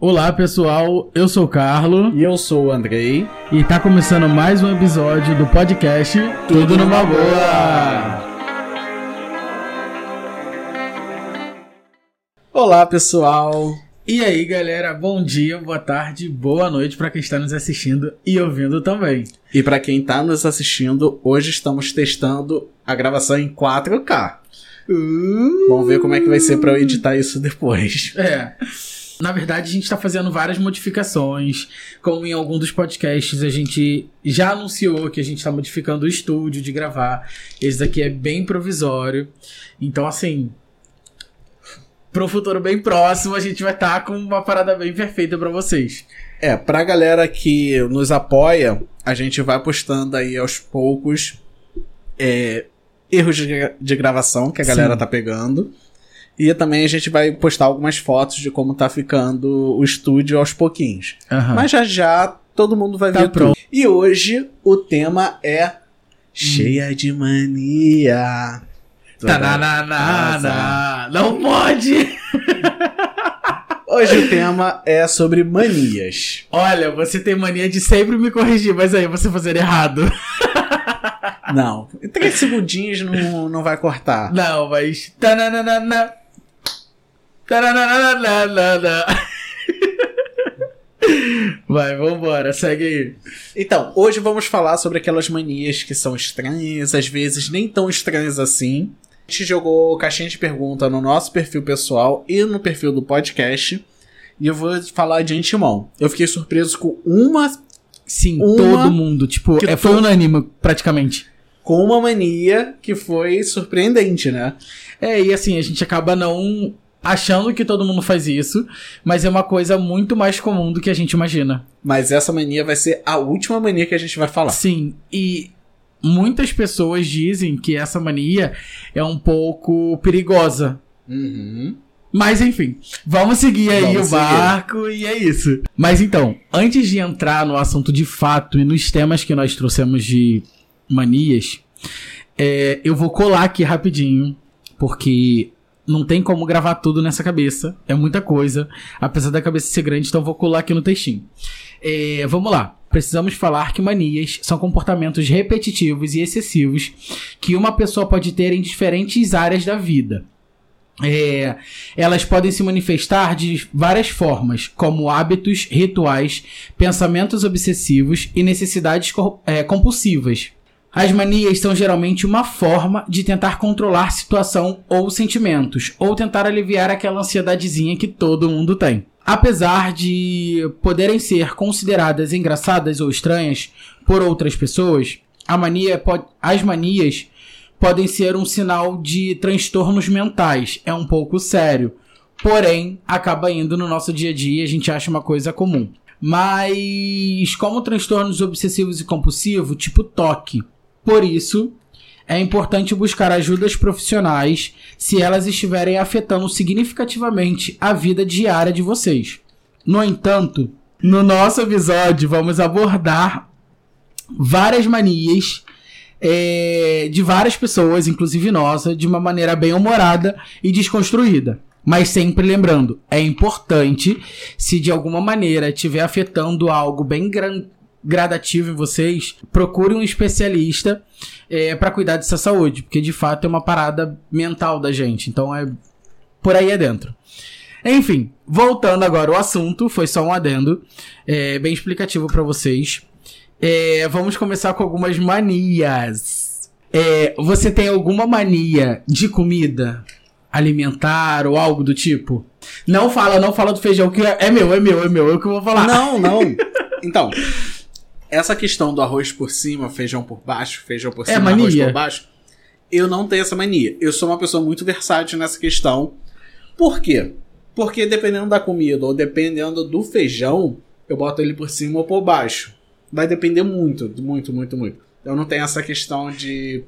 Olá pessoal, eu sou o Carlo E eu sou o Andrei. e tá começando mais um episódio do podcast Tudo numa boa. Olá, pessoal. E aí galera, bom dia, boa tarde, boa noite pra quem está nos assistindo e ouvindo também. E pra quem tá nos assistindo, hoje estamos testando a gravação em 4K. Vamos ver como é que vai ser pra eu editar isso depois. É. Na verdade, a gente está fazendo várias modificações. Como em algum dos podcasts, a gente já anunciou que a gente está modificando o estúdio de gravar. Esse daqui é bem provisório. Então, assim. Pro futuro bem próximo, a gente vai estar com uma parada bem perfeita para vocês. É, pra galera que nos apoia, a gente vai postando aí aos poucos é, erros de, de gravação que a galera Sim. tá pegando. E também a gente vai postar algumas fotos de como tá ficando o estúdio aos pouquinhos. Aham. Mas já já todo mundo vai Tá ver pronto. tudo. E hoje o tema é cheia de mania. Tananana, não pode! Hoje o tema é sobre manias. Olha, você tem mania de sempre me corrigir, mas aí você fazer errado. Não, três segundinhos não, não vai cortar. Não, mas. Tananana. Vai, vambora, segue aí. Então, hoje vamos falar sobre aquelas manias que são estranhas, às vezes nem tão estranhas assim. A gente jogou caixinha de pergunta no nosso perfil pessoal e no perfil do podcast. E eu vou falar de antemão. Eu fiquei surpreso com uma Sim, Uma todo mundo. Tipo, é, foi to- unânime, praticamente. com uma mania que foi surpreendente, né? É, e assim, a gente acaba não achando que todo mundo faz isso, mas é uma coisa muito mais comum do que a gente imagina. Mas essa mania vai ser a última mania que a gente vai falar. Sim, e muitas pessoas dizem que essa mania é um pouco perigosa. Uhum. Mas enfim, vamos seguir aí Vamos o seguir. barco e é isso. Mas então, antes de entrar no assunto de fato e nos temas que nós trouxemos de manias, é, eu vou colar aqui rapidinho, porque não tem como gravar tudo nessa cabeça, é muita coisa, apesar da cabeça ser grande, então vou colar aqui no textinho. É, vamos lá. Precisamos falar que manias são comportamentos repetitivos e excessivos que uma pessoa pode ter em diferentes áreas da vida. É, elas podem se manifestar de várias formas, como hábitos, rituais, pensamentos obsessivos e necessidades é, compulsivas. As manias são geralmente uma forma de tentar controlar situação ou sentimentos, ou tentar aliviar aquela ansiedadezinha que todo mundo tem. Apesar de poderem ser consideradas engraçadas ou estranhas por outras pessoas, mania pode, as manias podem ser um sinal de transtornos mentais. É um pouco sério. Porém, acaba indo no nosso dia a dia a gente acha uma coisa comum. Mas, como transtornos obsessivos e compulsivos, tipo toque. Por isso, é importante buscar ajudas profissionais se elas estiverem afetando significativamente a vida diária de vocês. No entanto, no nosso episódio, vamos abordar várias manias é, de várias pessoas, inclusive nossa, de uma maneira bem humorada e desconstruída. Mas sempre lembrando, é importante, se de alguma maneira estiver afetando algo bem gran- gradativo em vocês, procure um especialista para cuidar dessa saúde, porque de fato é uma parada mental da gente. Então é por aí adentro. Enfim, voltando agora ao assunto, foi só um adendo, é, bem explicativo para vocês. É, vamos começar com algumas manias. É, você tem alguma mania de comida alimentar ou algo do tipo? Não fala, não fala do feijão que é meu, é meu, é meu, é o que eu vou falar. Não, não. Então, essa questão do arroz por cima, feijão por baixo, feijão por É cima, arroz mania? por baixo, eu não tenho essa mania. Eu sou uma pessoa muito versátil nessa questão. Por quê? Porque dependendo da comida ou dependendo do feijão, eu boto ele por cima ou por baixo. Vai depender muito, muito, muito, muito. Eu não tenho essa questão de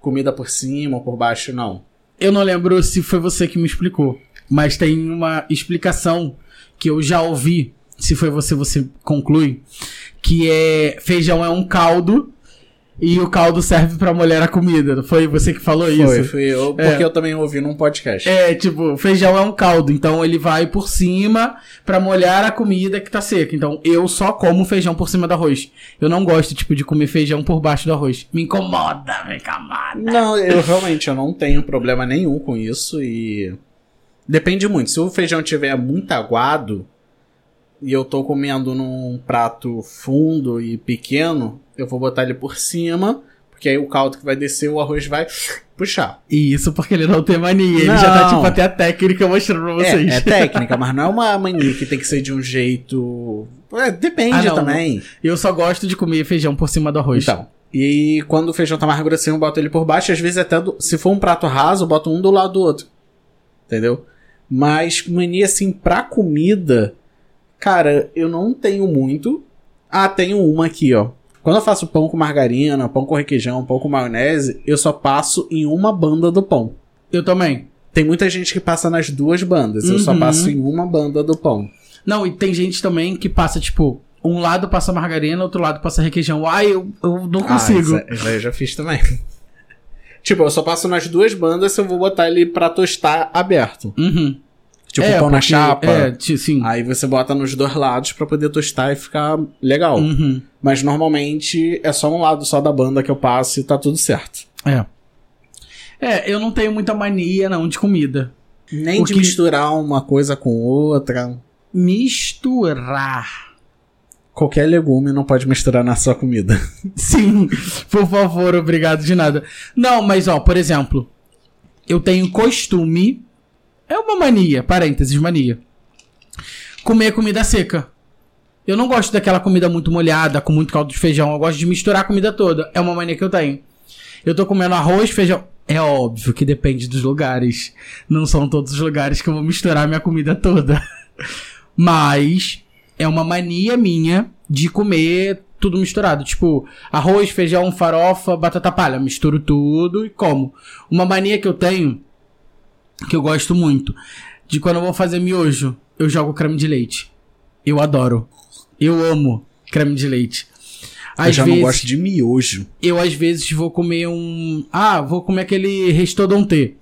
comida por cima ou por baixo, não. Eu não lembro se foi você que me explicou, mas tem uma explicação que eu já ouvi. Se foi você, você conclui. Que é feijão é um caldo E o caldo serve pra molhar a comida. Foi você que falou Foi, isso? fui eu, É. porque eu também ouvi num podcast. É, tipo, feijão é um caldo, então ele vai por cima pra molhar a comida que tá seca. Então eu só como feijão por cima do arroz. Eu não gosto, tipo, de comer feijão por baixo do arroz. Me incomoda, me incomoda. Não, eu realmente eu não tenho problema nenhum com isso e depende muito. Se o feijão tiver muito aguado e eu tô comendo num prato fundo e pequeno, eu vou botar ele por cima, porque aí o caldo que vai descer, o arroz vai puxar. E isso porque ele não tem mania. Ele Não. já tá, tipo, até a técnica mostrando pra vocês. É, é técnica, mas não é uma mania que tem que ser de um jeito. É, depende Ah, também. Eu só gosto de comer feijão por cima do arroz. Então. E quando o feijão tá mais grossinho, eu boto ele por baixo. Às vezes até, do- se for um prato raso, eu boto um do lado do outro. Entendeu? Mas mania assim pra comida, cara, eu não tenho muito. Ah, tenho uma aqui, ó. Quando eu faço pão com margarina, pão com requeijão, pão com maionese, eu só passo em uma banda do pão. Eu também. Tem muita gente que passa nas duas bandas. Eu só Uhum. passo em uma banda do pão. Não, e tem gente também que passa, tipo, um lado passa margarina, outro lado passa requeijão. Ai, eu, eu não consigo. Ah, isso aí eu já fiz também. tipo, eu só passo nas duas bandas se eu vou botar ele pra tostar aberto. Uhum. Tipo, É, pão na porque- chapa. É, sim. Aí você bota nos dois lados pra poder tostar e ficar legal. Uhum. Mas normalmente é só um lado só da banda que eu passo e tá tudo certo. É. É, eu não tenho muita mania, não, de comida. Nem O de misturar uma coisa com outra. Misturar. Qualquer legume não pode misturar na sua comida. Sim, por favor, obrigado de nada. Não, mas ó, por exemplo, eu tenho costume. É uma mania, parênteses, mania. Comer comida seca. Eu não gosto daquela comida muito molhada, com muito caldo de feijão. Eu gosto de misturar a comida toda. É uma mania que eu tenho. Eu tô comendo arroz, feijão. É óbvio que depende dos lugares. Não são todos os lugares que eu vou misturar minha comida toda. Mas é uma mania minha de comer tudo misturado. Tipo, arroz, feijão, farofa, batata palha. Misturo tudo e como. Uma mania que eu tenho, que eu gosto muito, de quando eu vou fazer miojo, eu jogo creme de leite. Eu adoro. Eu amo creme de leite. eu Às já vezes, não gosto de miojo. eu às vezes vou comer um. Ah, vou comer aquele restauranté.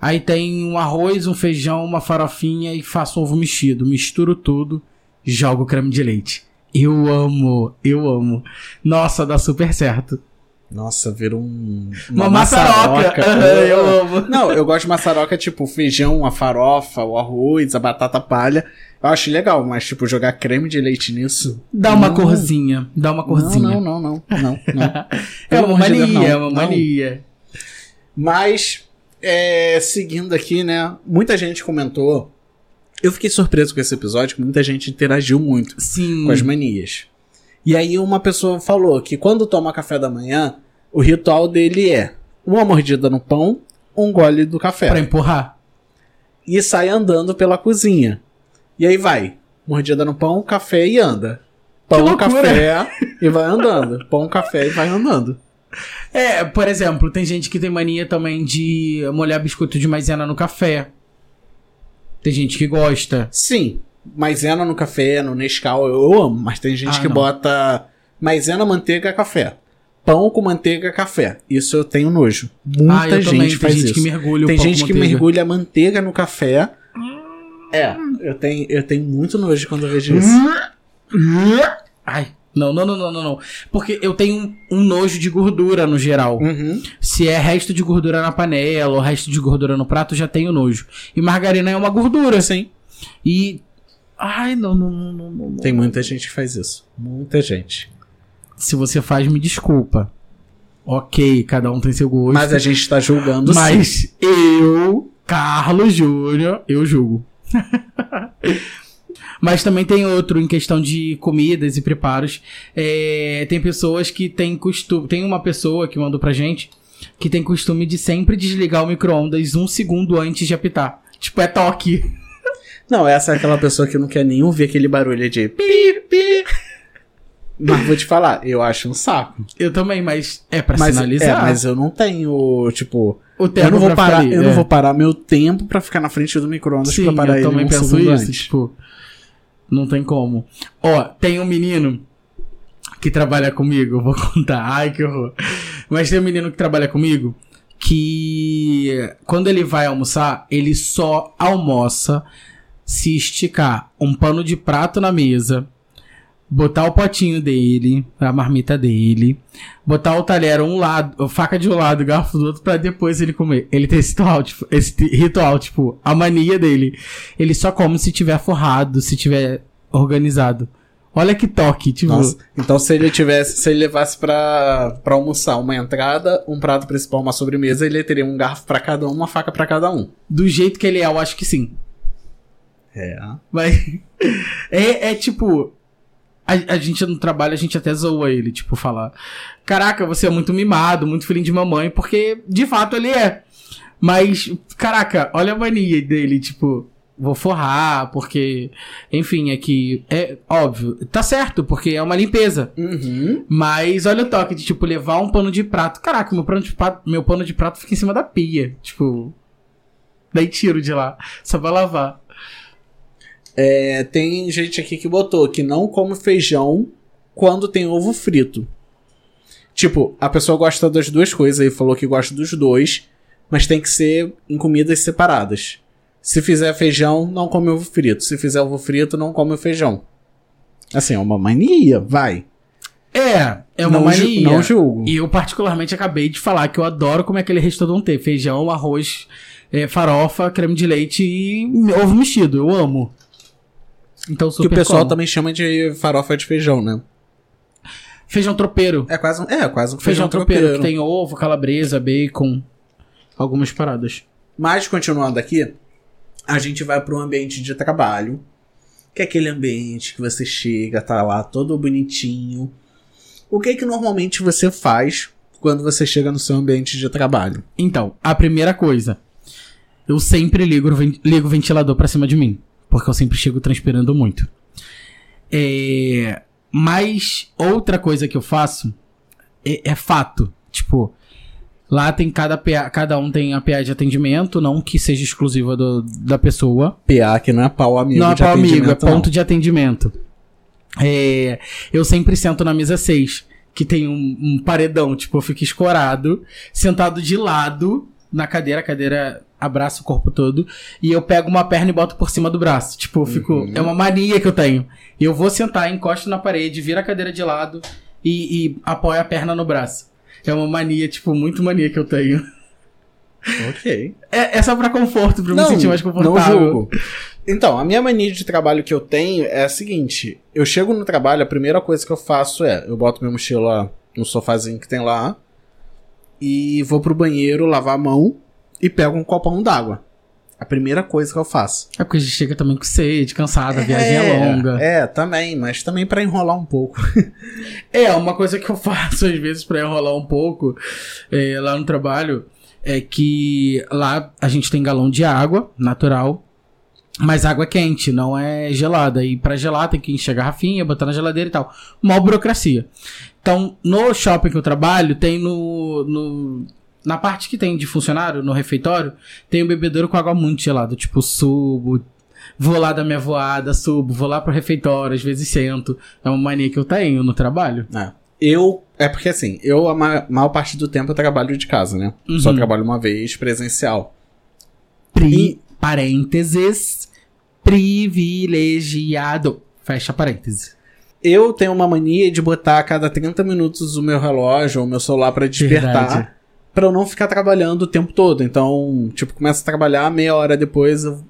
Aí tem um arroz, um feijão, uma farofinha e faço um ovo mexido. Misturo tudo, jogo creme de leite. Eu amo, eu amo. Nossa, dá super certo. Nossa, vira um. Uma, maçaroca. Aham, eu amo. Não, eu gosto de maçaroca, tipo, feijão, a farofa, o arroz, a batata palha. Eu acho legal, mas, tipo, jogar creme de leite nisso. Dá uma Não. corzinha, dá uma corzinha. Não, não, não, não, não, não. É Pelo uma Deus, mania, é uma mania. Mas, é, seguindo aqui, né? Muita gente comentou. Eu fiquei surpreso com esse episódio, que muita gente interagiu muito Sim. com as manias. E aí uma pessoa falou que quando toma café da manhã, o ritual dele é uma mordida no pão, um gole do café. Pra empurrar. E sai andando pela cozinha. E aí vai. Mordida no pão, café e anda. Pão, café e vai andando. Pão, café e vai andando. É, por exemplo, tem gente que tem mania também de molhar biscoito de maisena no café. Tem gente que gosta. Sim, maisena no café, no Nescau, eu amo, mas tem gente Ah, que não. bota maisena, manteiga, café. Pão com manteiga, café. Isso eu tenho nojo. Muita ah, gente também. faz tem gente isso. que mergulha tem gente que manteiga. mergulha manteiga no café. É, eu tenho, eu tenho muito nojo quando eu vejo isso. Ai, não, não, não, não, não, não. Porque eu tenho um, um nojo de gordura no geral. Uhum. Se é resto de gordura na panela ou resto de gordura no prato, já tenho nojo. E margarina é uma gordura. Sim. E. Ai, não, não, não, não. Tem muita gente que faz isso. Muita gente. Se você faz, me desculpa. Ok, cada um tem seu gosto. Mas a gente tá julgando sim. Mas eu, Carlos Júnior, eu julgo. Mas também tem outro em questão de comidas e preparos. É, tem pessoas que têm costume. Tem uma pessoa que mandou pra gente que tem costume de sempre desligar o micro-ondas um segundo antes de apitar. Tipo, é toque. Não, essa é aquela pessoa que não quer nem ouvir aquele barulho de pi, pi. Mas vou te falar, eu acho um saco. Eu também, mas é pra Mas, é, sinalizar. mas eu não tenho, tipo, o tempo eu não vou parar, ali, eu não é. vou parar meu tempo pra ficar na frente do micro-ondas pra parar eu ele também um penso isso, antes. tipo, não tem como. Ó, tem um menino que trabalha comigo, eu vou contar. Ai, que horror. Mas tem um menino que trabalha comigo que quando ele vai almoçar, ele só almoça se esticar um pano de prato na mesa, botar o potinho dele, a marmita dele, botar o talher um lado, faca de um lado, o garfo do outro, pra depois ele comer. Ele tem esse ritual, tipo, esse ritual, tipo, a mania dele. Ele só come se tiver forrado, se tiver organizado. Olha que toque, tipo. Nossa, então se ele tivesse, se ele levasse pra, pra almoçar uma entrada, um prato principal, uma sobremesa, ele teria um garfo para cada um, uma faca para cada um. Do jeito que ele é, eu acho que sim. É. Mas. É, é tipo. A, a, gente no trabalho, a gente até zoa ele, tipo, falar: Caraca, você é muito mimado, muito filhinho de mamãe, porque de fato ele é. Mas, caraca, olha a mania dele, tipo vou forrar, porque, enfim, é que é óbvio, tá certo, porque é uma limpeza. Uhum. Mas olha o toque de, tipo, levar um pano de prato. Caraca, meu pano de prato, meu pano de prato fica em cima da pia. Tipo, daí tiro de lá, só pra lavar. É, tem gente aqui que botou que não come feijão quando tem ovo frito. Tipo, a pessoa gosta das duas coisas e falou que gosta dos dois, mas tem que ser em comidas separadas. Se fizer feijão, não come ovo frito. Se fizer ovo frito, não come feijão. Assim, é uma mania, vai. É, é uma não mania. Não julgo. E eu particularmente acabei de falar que eu adoro comer aquele restaurante. Feijão, arroz, é, farofa, creme de leite e ovo mexido. Eu amo. Então super Que o pessoal como. também chama de farofa de feijão, né? Feijão tropeiro. É quase um, é, quase um feijão, feijão tropeiro. tropeiro. Que tem ovo, calabresa, bacon, algumas paradas. Mas continuando aqui, a gente vai para um ambiente de trabalho, que é aquele ambiente que você chega, tá lá todo bonitinho. O que é que normalmente você faz quando você chega no seu ambiente de trabalho? Então, a primeira coisa, eu sempre ligo, ligo o ventilador para cima de mim, porque eu sempre chego transpirando muito. É, mas outra coisa que eu faço é, é fato, tipo, Lá tem cada PA, cada um tem a PA de atendimento, não que seja exclusiva do, da pessoa. PA que não é pau amigo não é pau amigo, é ponto não. de atendimento. É, eu sempre sento na mesa 6, que tem um, um, paredão, tipo, eu fico escorado, sentado de lado na cadeira, a cadeira abraça o corpo todo, e eu pego uma perna e boto por cima do braço. Tipo, eu fico. Uhum. É uma mania que eu tenho. Eu vou sentar, encosto na parede, vira a cadeira de lado e, e apoio a perna no braço. É uma mania, tipo, muito mania que eu tenho. Ok. É, é só pra conforto, pra não, me sentir mais confortável. Não julgo. Então, a minha mania de trabalho que eu tenho é a seguinte: eu chego no trabalho, a primeira coisa que eu faço é eu boto minha mochila no sofazinho que tem lá e vou pro banheiro lavar a mão e pego um copão d'água. A primeira coisa que eu faço. É porque a gente chega também com sede, cansada, a viagem é longa. É, também, mas também para enrolar um pouco. é, uma coisa que eu faço às vezes para enrolar um pouco é, lá no trabalho é que lá a gente tem galão de água natural, mas água quente, não é gelada. E para gelar tem que encher a garrafinha, botar na geladeira e tal. Mó burocracia. Então, no shopping que eu trabalho, tem no, no na parte que tem de funcionário, no refeitório, tem um bebedouro com água muito gelada. Tipo, subo, vou lá da minha voada, subo, vou lá pro refeitório, às vezes sento. É uma mania que eu tenho no trabalho. É. Eu. É porque assim, eu a maior parte do tempo eu trabalho de casa, né? Uhum. Só trabalho uma vez presencial. Pri, e... parênteses, privilegiado. Fecha parênteses. Eu tenho uma mania de botar a cada 30 minutos o meu relógio ou o meu celular para despertar. Verdade para eu não ficar trabalhando o tempo todo. Então, tipo, começo a trabalhar, meia hora depois o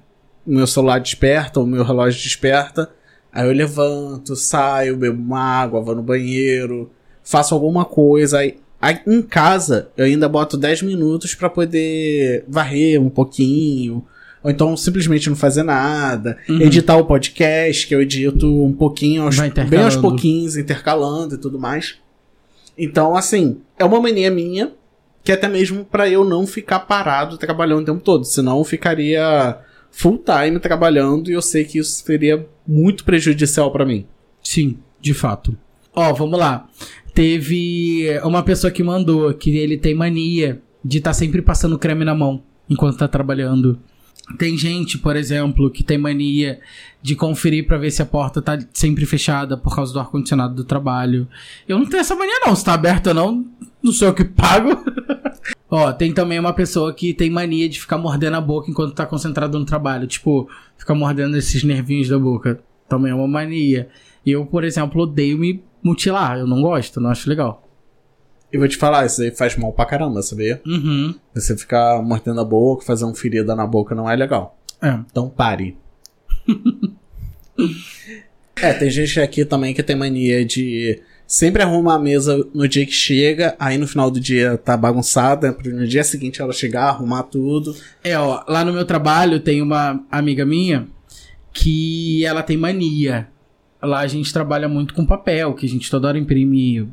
meu celular desperta, o meu relógio desperta. Aí eu levanto, saio, bebo uma água, vou no banheiro, faço alguma coisa. Aí, aí em casa eu ainda boto 10 minutos para poder varrer um pouquinho. Ou então simplesmente não fazer nada. Uhum. Editar o podcast, que eu edito um pouquinho, aos, bem aos pouquinhos, intercalando e tudo mais. Então, assim, é uma mania minha que até mesmo para eu não ficar parado trabalhando o tempo todo, senão eu ficaria full time trabalhando e eu sei que isso seria muito prejudicial para mim. Sim, de fato. Ó, vamos lá. Teve uma pessoa que mandou que ele tem mania de estar tá sempre passando creme na mão enquanto tá trabalhando. Tem gente, por exemplo, que tem mania de conferir pra ver se a porta tá sempre fechada por causa do ar-condicionado do trabalho. Eu não tenho essa mania, não. Se tá aberta não, não sou eu que pago. Ó, tem também uma pessoa que tem mania de ficar mordendo a boca enquanto tá concentrado no trabalho. Tipo, ficar mordendo esses nervinhos da boca. Também é uma mania. Eu, por exemplo, odeio me mutilar. Eu não gosto, não acho legal. E vou te falar, isso aí faz mal pra caramba, sabia? Uhum. Você ficar mordendo a boca, fazer um ferida na boca não é legal. É. Então pare. é, tem gente aqui também que tem mania de sempre arrumar a mesa no dia que chega, aí no final do dia tá bagunçada, no dia seguinte ela chegar, arrumar tudo. É, ó, lá no meu trabalho tem uma amiga minha que ela tem mania. Lá a gente trabalha muito com papel, que a gente toda hora imprime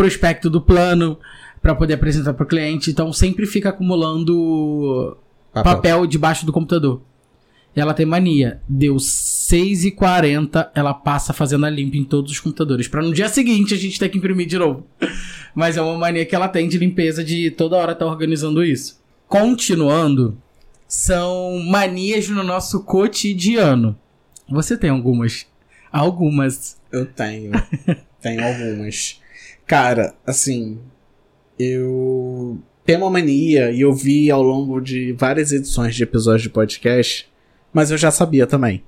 prospecto do plano para poder apresentar para o cliente, então sempre fica acumulando papel. papel debaixo do computador. Ela tem mania. Deu 6h40, ela passa fazendo a limpa em todos os computadores. para no dia seguinte a gente ter que imprimir de novo. Mas é uma mania que ela tem de limpeza de toda hora estar tá organizando isso. Continuando, são manias no nosso cotidiano. Você tem algumas? Algumas. Eu tenho. tenho algumas. Cara, assim, eu tenho uma mania e eu vi ao longo de várias edições de episódios de podcast, mas eu já sabia também.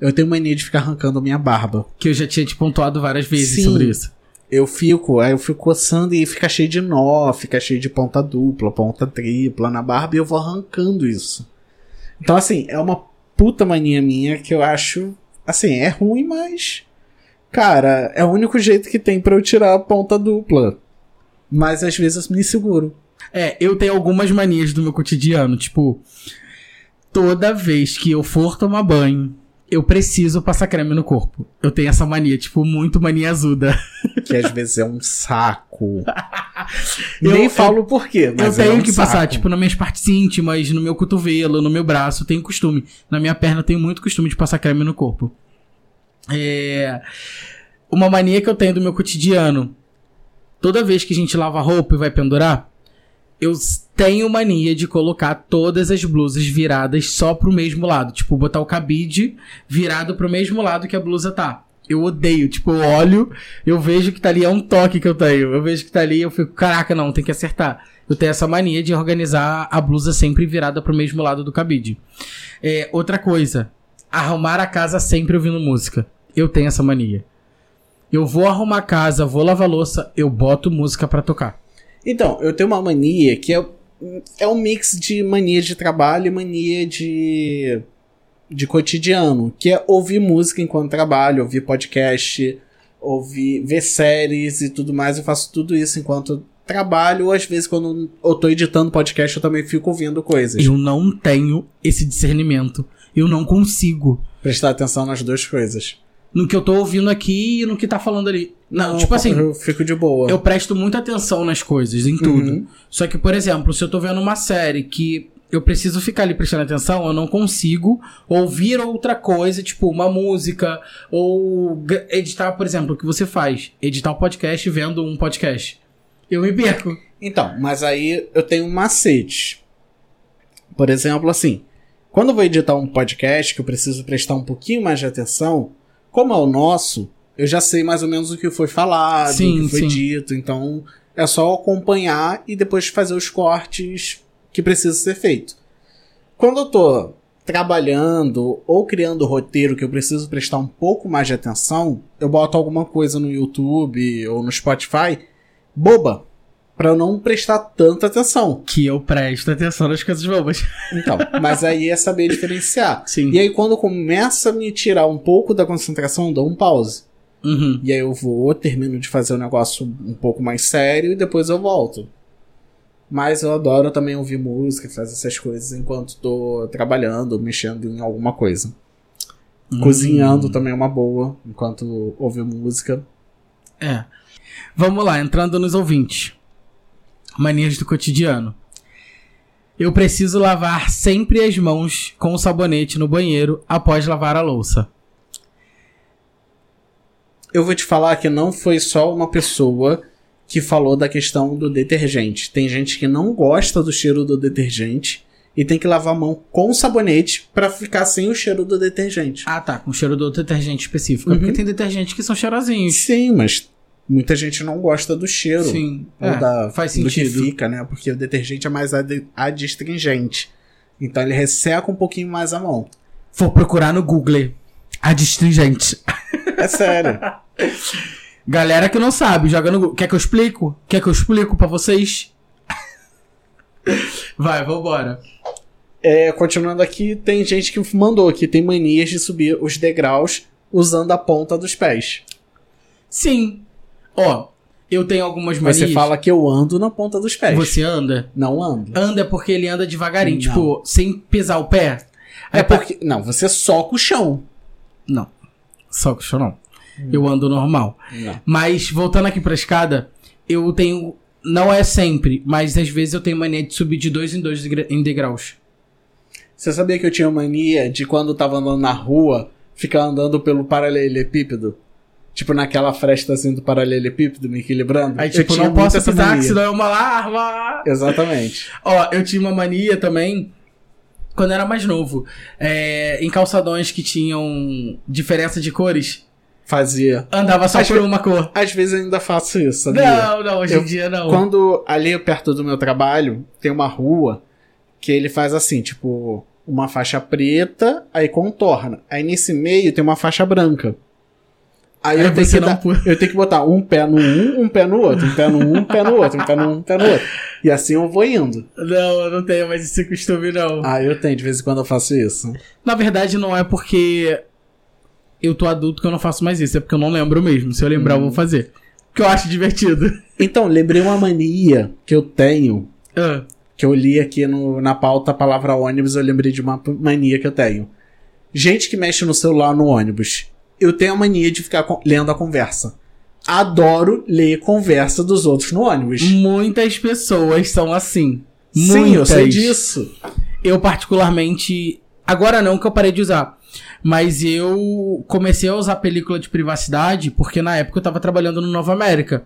Eu tenho mania de ficar arrancando minha barba. Que eu já tinha te pontuado várias vezes Sim, sobre isso. Eu fico, aí eu fico coçando e fica cheio de nó, fica cheio de ponta dupla, ponta tripla na barba e eu vou arrancando isso. Então, assim, é uma puta mania minha que eu acho, assim, é ruim, mas Cara, é o único jeito que tem para eu tirar a ponta dupla. Mas às vezes eu me seguro. É, eu tenho algumas manias do meu cotidiano. Tipo, toda vez que eu for tomar banho, eu preciso passar creme no corpo. Eu tenho essa mania, tipo, muito mania azuda. Que às vezes é um saco. eu, Nem falo por quê, mas Eu tenho é um que saco. passar, tipo, nas minhas partes íntimas, no meu cotovelo, no meu braço, eu tenho costume. Na minha perna eu tenho muito costume de passar creme no corpo. É. Uma mania que eu tenho do meu cotidiano. Toda vez que a gente lava roupa e vai pendurar, eu tenho mania de colocar todas as blusas viradas só pro mesmo lado. Tipo, botar o cabide virado pro mesmo lado que a blusa tá. Eu odeio. Tipo, eu olho, eu vejo que tá ali, é um toque que eu tenho. Eu vejo que tá ali, eu fico, caraca, não, tem que acertar. Eu tenho essa mania de organizar a blusa sempre virada pro mesmo lado do cabide. É, outra coisa, arrumar a casa sempre ouvindo música. Eu tenho essa mania. Eu vou arrumar a casa, vou lavar louça, eu boto música para tocar. Então, eu tenho uma mania que é, é um mix de mania de trabalho e mania de, de cotidiano, que é ouvir música enquanto trabalho, ouvir podcast, ouvir, ver séries e tudo mais. Eu faço tudo isso enquanto trabalho, ou às vezes quando eu tô editando podcast eu também fico ouvindo coisas. Eu não tenho esse discernimento. Eu não consigo. Prestar atenção nas duas coisas no que eu tô ouvindo aqui e no que tá falando ali. Não, Não tipo assim. Eu fico de boa. Eu presto muita atenção nas coisas, em tudo. Uhum. Só que, por exemplo, se eu tô vendo uma série que eu preciso ficar ali prestando atenção, eu não consigo ouvir outra coisa, tipo uma música, ou editar, por exemplo, o que você faz? Editar um podcast vendo um podcast. Eu me perco. Então, mas aí eu tenho um macete. Por exemplo, assim, quando eu vou editar um podcast que eu preciso prestar um pouquinho mais de atenção, como é o nosso, eu já sei mais ou menos o que foi falado, sim, o que foi sim. dito, então é só acompanhar e depois fazer os cortes que precisa ser feito. Quando eu tô trabalhando ou criando roteiro que eu preciso prestar um pouco mais de atenção, eu boto alguma coisa no YouTube ou no Spotify boba para eu não prestar tanta atenção. Que eu presto atenção nas coisas bobas. Então, mas aí é saber diferenciar. Sim. E aí quando começa a me tirar um pouco da concentração, eu dou um pause. Uhum. E aí eu vou, termino de fazer o um negócio um pouco mais sério e depois eu volto. Mas eu adoro também ouvir música, fazer essas coisas enquanto tô trabalhando, mexendo em alguma coisa. Uhum. Cozinhando também é uma boa, enquanto ouvir música. É. Vamos lá, entrando nos ouvintes manias do cotidiano. Eu preciso lavar sempre as mãos com o sabonete no banheiro após lavar a louça. Eu vou te falar que não foi só uma pessoa que falou da questão do detergente. Tem gente que não gosta do cheiro do detergente e tem que lavar a mão com sabonete pra ficar sem o cheiro do detergente. Ah, tá. Com cheiro do detergente específico. Uhum. Porque tem detergentes que são cheirosinhos. Sim, mas muita gente não gosta do cheiro. Sim. Ou É, da, faz do que sentido. fica, né? Porque o detergente é mais ad- adstringente. Então ele resseca um pouquinho mais a mão. Vou procurar no Google. Adstringente. É sério. Galera que não sabe, joga no Google. Quer que eu explico? Quer que eu explico pra vocês? Vai, vambora. É, continuando aqui, tem gente que mandou que tem manias de subir os degraus usando a ponta dos pés. Sim. Ó, eu tenho algumas manias. Você fala que eu ando na ponta dos pés. Você anda? Não ando. Anda porque ele anda devagarinho, Não. tipo, sem pisar o pé. É Aí, porque. Não, você soca o chão. Não. Só que isso não. Eu ando normal. Não. Mas, voltando aqui pra escada, eu tenho. Não é sempre, mas às vezes eu tenho mania de subir de dois em dois em degraus. Você sabia que eu tinha mania de quando eu tava andando na rua, ficar andando pelo paralelepípedo? Tipo naquela frestazinha do paralelepípedo, me equilibrando? Aí, Eu tipo, tinha não posso pisar, que senão é uma larva. Exatamente. Ó, eu tinha uma mania também, quando eu era mais novo, é, em calçadões que tinham diferença de cores, Fazia. andava só Acho por uma cor. Às vezes eu ainda faço isso, sabia? Não, não, hoje Eu- em dia não. Quando ali perto do meu trabalho tem uma rua que ele faz assim, tipo, uma faixa preta, aí contorna. Aí nesse meio tem uma faixa branca. Aí, Aí eu, tenho que dar- eu tenho que botar um pé no um, um pé no outro, um pé no um, um pé no outro, um pé no um, um pé no outro. E assim eu vou indo. Não, eu não tenho mais esse costume, não. Ah, eu tenho, de vez em quando eu faço isso. Na verdade, não é porque eu tô adulto que eu não faço mais isso, é porque eu não lembro mesmo. Se eu lembrar, eu vou fazer. Que eu acho divertido. Então, lembrei uma mania que eu tenho, Ah, que eu li aqui no, na pauta a palavra ônibus, eu lembrei de uma mania que eu tenho. Gente que mexe no celular no ônibus. Eu tenho a mania de ficar lendo a conversa. Adoro ler conversa dos outros no ônibus. muitas pessoas são assim. Sim, eu Muitas. sei disso. Eu, particularmente. Agora não, que eu parei de usar. Mas eu comecei a usar película de privacidade porque na época eu tava trabalhando no Nova América.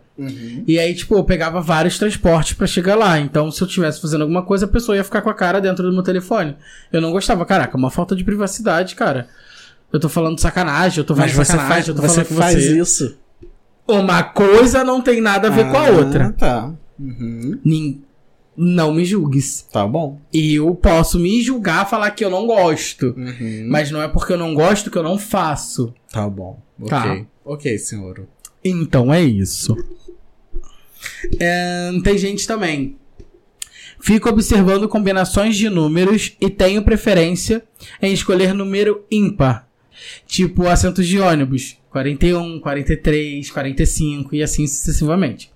E aí, tipo, eu pegava vários transportes pra chegar lá. Então, se eu tivesse fazendo alguma coisa, a pessoa ia ficar com a cara dentro do meu telefone. Eu não gostava. Caraca, uma falta de privacidade, cara. Eu tô falando sacanagem, eu tô Mas falando você sacanagem, faz, eu tô você falando faz você. isso. Uma coisa não tem nada a ver com a Ah, outra. Tá. Uhum. Nin- Não me julgues. Tá bom. Eu posso me julgar, falar que eu não gosto. Uhum. Mas não é porque eu não gosto que eu não faço. Tá bom. Ok. Tá. Ok, senhor. Então é isso. É, tem gente também. Fico observando combinações de números e tenho preferência em escolher número ímpar. Tipo assentos de ônibus. 41, 43, 45 e assim sucessivamente.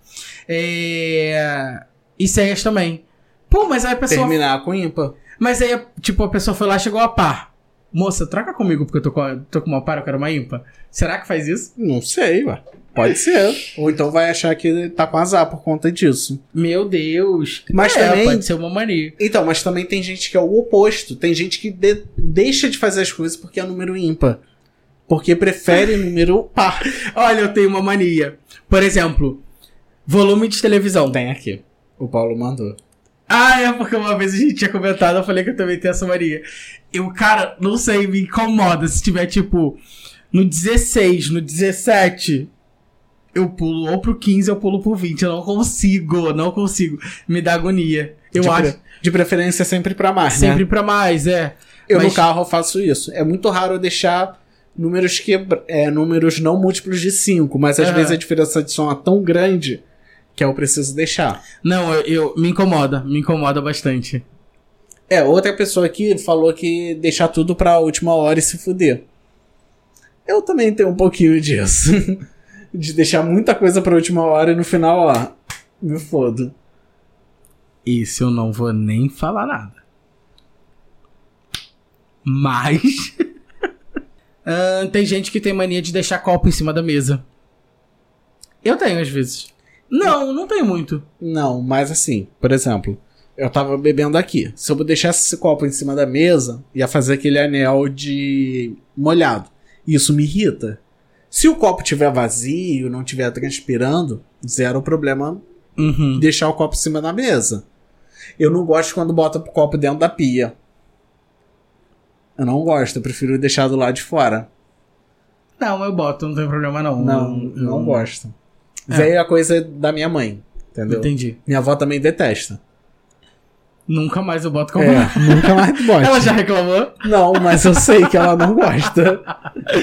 É... E senhas também. Pô, mas aí a pessoa Terminar com ímpar. Mas aí, tipo, a pessoa foi lá e chegou a par. Moça, troca comigo porque eu tô com, tô com uma par, eu quero uma ímpar. Será que faz isso? Não sei, ué. Pode ser. Ou então vai achar que ele tá com azar por conta disso. Meu Deus. Mas é, também- pode ser uma mania. Então, mas também tem gente que é o oposto. Tem gente que de- deixa de fazer as coisas porque é número ímpar. Porque prefere número par. Olha, eu tenho uma mania. Por exemplo, volume de televisão. Tem aqui. O Paulo mandou. Ah, é porque uma vez a gente tinha comentado, eu falei que eu também tenho essa mania. Eu, cara, não sei, me incomoda. Se tiver, tipo, no 16, no 17, eu pulo ou pro 15 ou pulo pro 20. Eu não consigo, não consigo. Me dá agonia. Eu de, acho. pre- de preferência sempre pra mais, Sempre né? pra mais, é. Eu mas- no carro eu faço isso. É muito raro eu deixar números quebra... é, números não múltiplos de 5, mas às vezes a diferença de som é tão grande que eu preciso deixar. Não, eu, eu- me incomoda, me incomoda bastante. É, outra pessoa aqui falou que deixar tudo pra última hora e se fuder. Eu também tenho um pouquinho disso. De deixar muita coisa pra última hora e no final, ó, me fodo. Isso eu não vou nem falar nada. Mas. Ahn, tem gente que tem mania de deixar copo em cima da mesa. Eu tenho, às vezes. Não, não tenho muito. Não, mas assim, por exemplo, eu tava bebendo aqui. Se eu deixasse esse copo em cima da mesa, ia fazer aquele anel de molhado. Isso me irrita. Se o copo tiver vazio, não tiver transpirando, zero problema Uhum. deixar o copo em cima da mesa. Eu não gosto quando bota o copo dentro da pia. Eu não gosto, eu prefiro deixar do lado de fora. Não, eu boto, não tem problema não. Não, Eu- não eu- gosto. É. Veio a coisa da minha mãe, entendeu? Entendi. Minha avó também detesta. Nunca mais eu boto copo. É, nunca mais tu bote. Ela já reclamou? Não, mas eu sei que ela não gosta.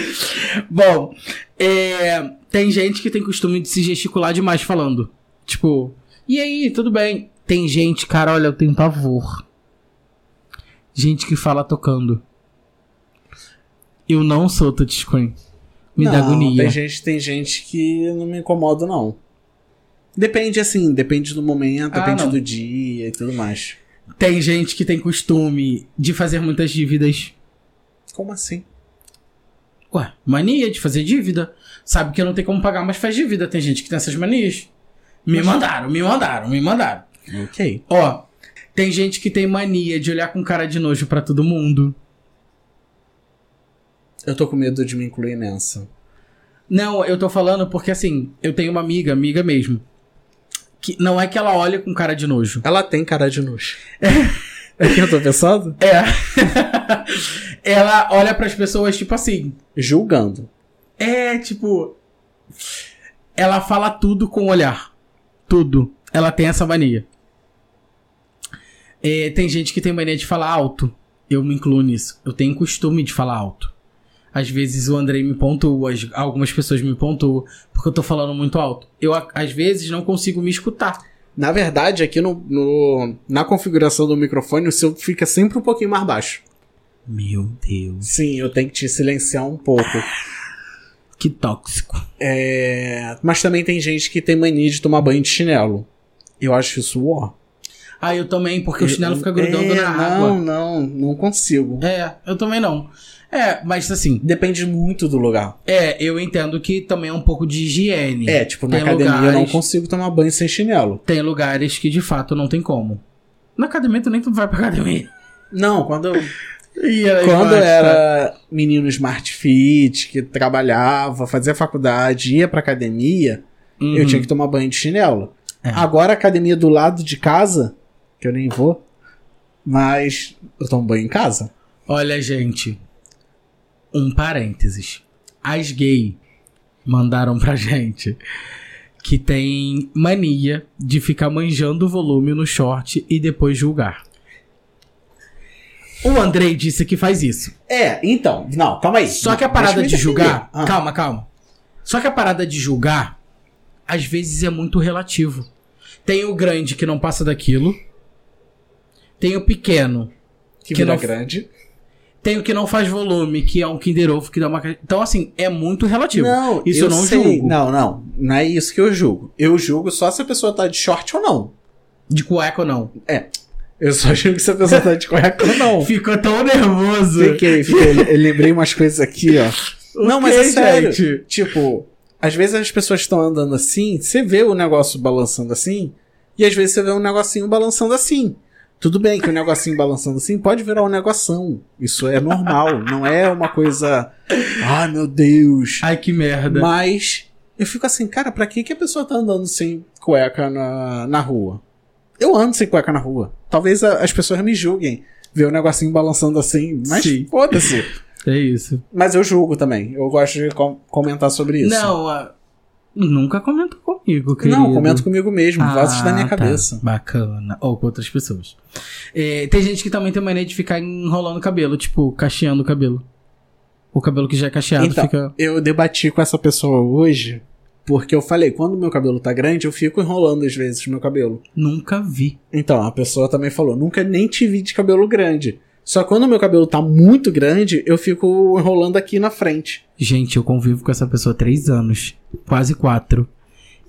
Bom, é, tem gente que tem costume de se gesticular demais falando. Tipo, e aí, tudo bem? Tem gente, cara, olha, eu tenho pavor. Gente que fala tocando. Eu não sou touchscreen. Me dá Não, agonia. Tem gente, tem gente que não me incomoda, não. Depende, assim, depende do momento, Ah, depende não. do dia e tudo mais. Tem gente que tem costume de fazer muitas dívidas. Como assim? Ué, mania de fazer dívida. Sabe que não tem como pagar, mas faz dívida. Tem gente que tem essas manias. Me mandaram, me mandaram, me mandaram. Ok. Ó, tem gente que tem mania de olhar com cara de nojo pra todo mundo. Eu tô com medo de me incluir nessa. Não, eu tô falando porque assim, eu tenho uma amiga, amiga mesmo. Que não é que ela olha com cara de nojo. Ela tem cara de nojo. É que eu tô pensando? É. ela olha pras pessoas tipo assim. Julgando. É, tipo. Ela fala tudo com o olhar. Tudo. Ela tem essa mania. É, tem gente que tem mania de falar alto. Eu me incluo nisso. Eu tenho costume de falar alto. Às vezes o Andrei me pontua, as- algumas pessoas me pontuam, porque eu tô falando muito alto. Eu, às vezes, não consigo me escutar. Na verdade, aqui no, no- na configuração do microfone, o seu fica sempre um pouquinho mais baixo. Meu Deus. Sim, eu tenho que te silenciar um pouco. Que tóxico. É, Mas também tem gente que tem mania de tomar banho de chinelo. Eu acho isso ó. Ah, eu também, porque o chinelo fica grudando é, na não, água. Não, não consigo. É, eu também não. É, mas assim, Depende muito do lugar. É, eu entendo que também é um pouco de higiene. É, tipo, na Tem academia eu não lugares- consigo tomar banho sem chinelo. Tem lugares que de fato não tem como. Na academia tu nem tu vai pra academia. Não, quando eu, quando eu era menino Smart Fit, que trabalhava, fazia faculdade, ia pra academia, Uhum. eu tinha que tomar banho de chinelo. É. Agora a academia do lado de casa, que eu nem vou, mas eu tomo banho em casa. Olha, gente. Um parênteses. As gay mandaram pra gente que tem mania de ficar manjando o volume no short e depois julgar. O Andrei disse que faz isso. É, então, não, calma aí. Só que a parada de julgar. Ah. Calma, calma. Só que a parada de julgar, às vezes é muito relativo. Tem o grande que não passa daquilo. Tem o pequeno. que, que vira não- grande. Tem o que não faz volume, que é um Kinder Ovo que dá uma. Então, assim, é muito relativo. Não, Isso eu não sei. julgo. Não, não. Não é isso que eu julgo. Eu julgo só se a pessoa tá de short ou não. De cueca ou não. Eu só julgo se a pessoa tá de cueca ou não. Ficou tão nervoso. Fiquei, fiquei. Eu lembrei umas coisas aqui, ó. Não, mas é sério. gente? Tipo, às vezes as pessoas estão andando assim, você vê o negócio balançando assim, e às vezes você vê um negocinho balançando assim. Tudo bem que o negocinho balançando assim pode virar um negoção. Isso é normal, não é uma coisa. Ai meu Deus. Ai, que merda. Mas eu fico assim, cara, pra que, que a pessoa tá andando sem cueca na, na rua? Eu ando sem cueca na rua. Talvez a- as pessoas me julguem ver o negocinho balançando assim, mas foda-se. É isso. Mas eu julgo também. Eu gosto de com- comentar sobre isso. Não, ah, nunca comenta comigo, querido. Não, comento comigo mesmo, vozes da minha tá. cabeça. Bacana. Ou com outras pessoas. É, tem gente que também tem mania de ficar enrolando o cabelo, tipo, cacheando o cabelo. O cabelo que já é cacheado Então, fica. eu debati com essa pessoa hoje, porque eu falei, quando meu cabelo tá grande, eu fico enrolando às vezes meu cabelo. Nunca vi. Então, a pessoa também falou, nunca nem te vi de cabelo grande. Só que quando meu cabelo tá muito grande, eu fico enrolando aqui na frente. Gente, eu convivo com essa pessoa há três anos. Quase quatro.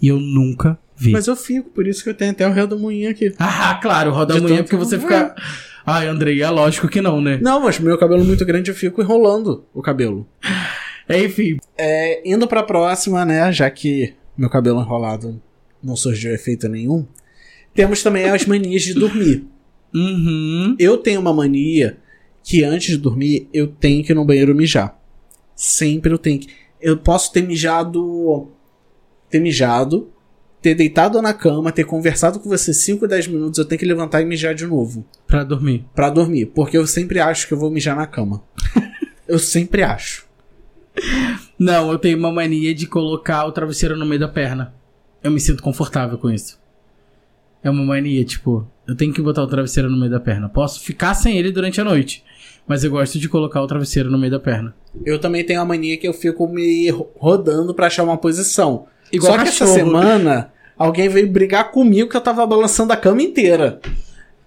E eu nunca vi. Mas eu fico, por isso que eu tenho até o redemoinho aqui. Ah, claro, De amanhã tanto- porque você fica. Ai, Andrei, é lógico que não, né? Não, mas meu cabelo muito grande, eu fico enrolando o cabelo. Enfim. É, indo pra próxima, né? Já que meu cabelo enrolado não surgiu efeito nenhum. Temos também as manias de dormir. Uhum. Eu tenho uma mania que antes de dormir eu tenho que ir no banheiro mijar. Sempre eu tenho que. Eu posso ter mijado. Ter mijado. ter deitado na cama, ter conversado com você 5, 10 minutos, eu tenho que levantar e mijar de novo. Pra dormir. Pra dormir. Porque eu sempre acho que eu vou mijar na cama. eu sempre acho. Não, eu tenho uma mania de colocar o travesseiro no meio da perna. Eu me sinto confortável com isso. É uma mania, tipo, eu tenho que botar o travesseiro no meio da perna. Posso ficar sem ele durante a noite, mas eu gosto de colocar o travesseiro no meio da perna. Eu também tenho a mania que eu fico me ro- rodando pra achar uma posição. Igual Só que essa cachorro. semana, alguém veio brigar comigo que eu tava balançando a cama inteira.